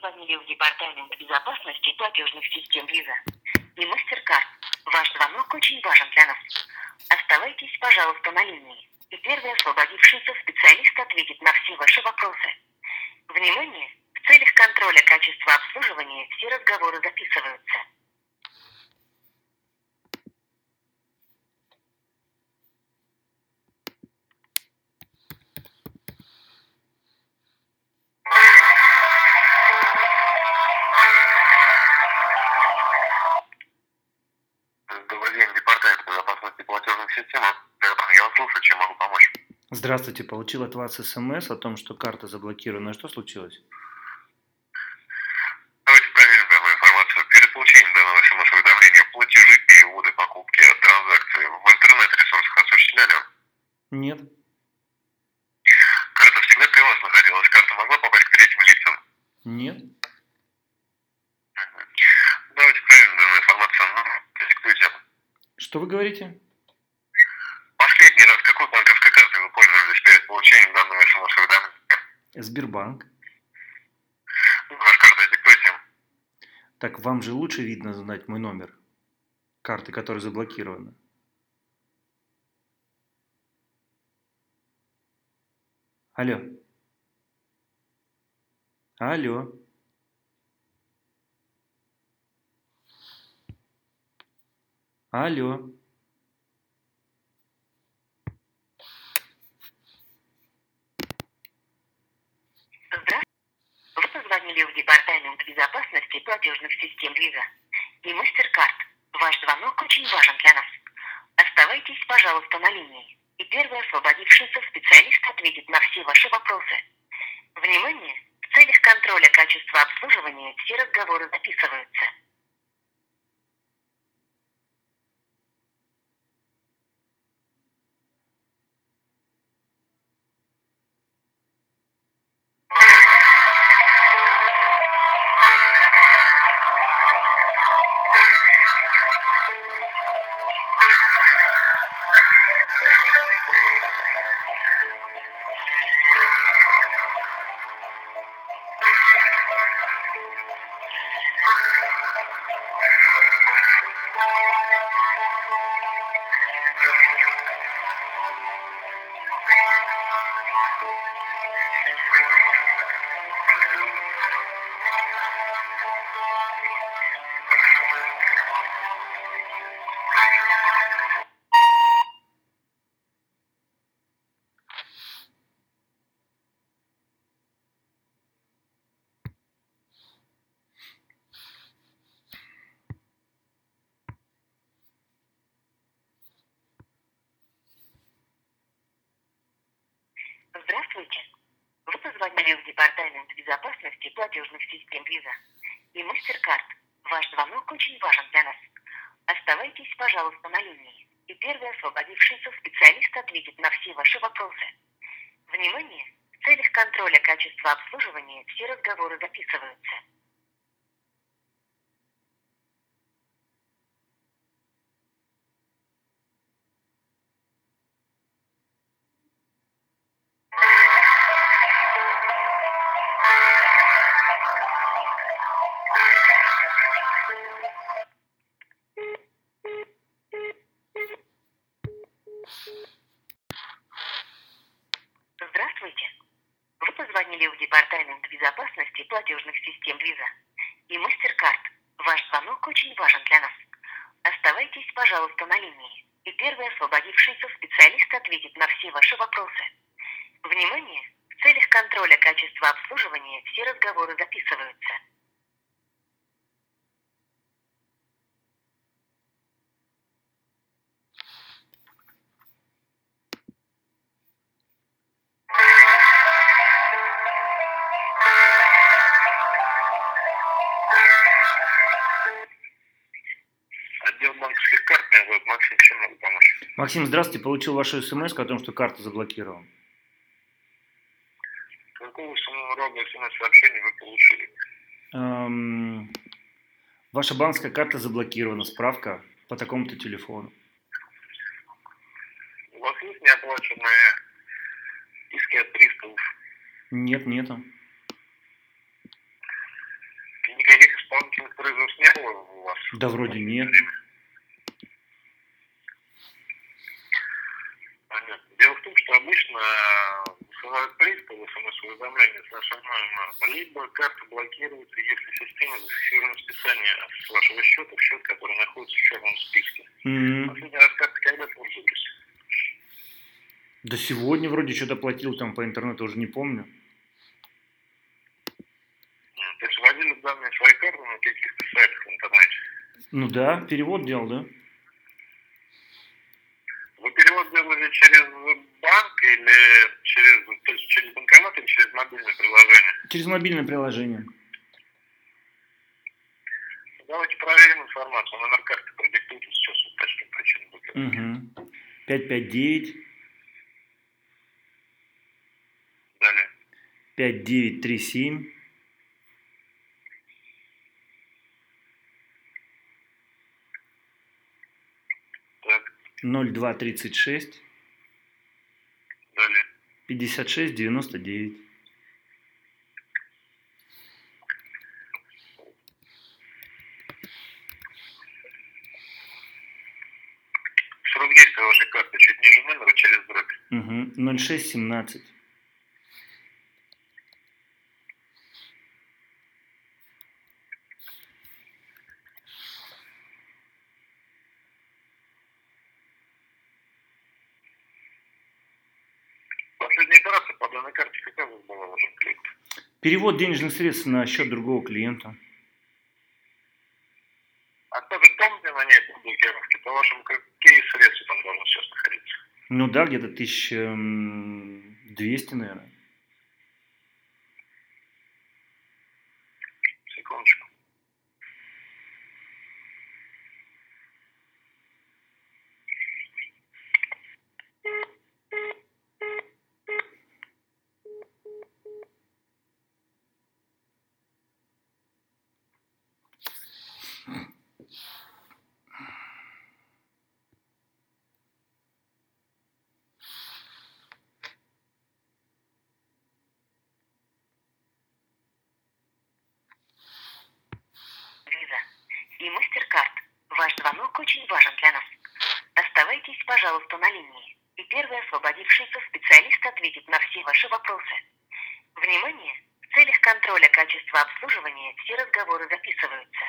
позвонили в Департамент безопасности платежных систем Виза и MasterCard. Ваш звонок очень важен для нас. Оставайтесь, пожалуйста, на линии, и первый освободившийся специалист ответит на все ваши вопросы. Внимание! В целях контроля качества обслуживания все разговоры записываются. Здравствуйте, получил от вас смс о том, что карта заблокирована. Что случилось? Давайте проверим данную информацию. Перед получением данного смс-уведомления платежи, переводы, покупки, транзакции в интернет-ресурсах осуществляли? Нет. Карта всегда при вас находилась. Карта могла попасть к третьим лицам? Нет. Давайте проверим данную информацию. Диктуйте. Что вы говорите? Последний раз какой банковской картой вы получением данного смс-уведомления? Сбербанк. Карта диктуйте. Так вам же лучше видно знать мой номер карты, которая заблокирована. Алло. Алло. Алло. Здравствуйте. Вы позвонили в Департамент платежных систем Виза и MasterCard. Ваш звонок очень важен для нас. Оставайтесь, пожалуйста, на линии, и первый освободившийся специалист ответит на все ваши вопросы. Внимание! В целях контроля качества обслуживания все разговоры записываются. Здравствуйте. Вы позвонили в Департамент безопасности платежных систем Виза и MasterCard. Ваш звонок очень важен для нас. Оставайтесь, пожалуйста, на линии, и первый освободившийся специалист ответит на все ваши вопросы. Внимание! В целях контроля качества обслуживания все разговоры записываются. Позвонили в Департамент безопасности платежных систем Виза и MasterCard. Ваш звонок очень важен для нас. Оставайтесь, пожалуйста, на линии, и первый освободившийся специалист ответит на все ваши вопросы. Внимание! В целях контроля качества обслуживания все разговоры записываются. Максим, здравствуйте. Получил вашу смс о том, что карта заблокирована. Какого сумму рода смс-сообщения вы получили? Эм, ваша банковская карта заблокирована. Справка по такому-то телефону. У вас есть неоплаченные иски от приставов? Нет, нету. И никаких исполнительных производств не было у вас? Да вроде нет. Время? Нашим номером, либо карта блокируется, если система зафиксирована списание с вашего счета в счет, который находится в черном списке. М, Последний раз карты когда пользовались? Да сегодня вроде что-то платил там по интернету, уже не помню. То есть вводили данные своей карты на каких-то сайтах в интернете. Ну да, перевод делал, да? Вы перевод делали через банк или через, то есть через банкомат или через мобильное приложение? Через мобильное приложение. Давайте проверим информацию. Номер карты продиктуйте, сейчас уточним причину блокировки. Угу. 559 Далее. 5937 Так, 0236 далее. 56 99. Срок действия вашей карты чуть ниже номера через дробь. Угу. 0617. Данной карте какая у вас была, клиент? Перевод денежных средств на счет другого клиента. А кто же помните на ней по блокировке, по вашему какие средства там должны сейчас находиться? Ну да, где-то 1200, наверное. Секундочку. Виза и MasterCard. Ваш звонок очень важен для нас. Оставайтесь, пожалуйста, на линии, и первый освободившийся специалист ответит на все ваши вопросы. Внимание! В целях контроля качества обслуживания все разговоры записываются.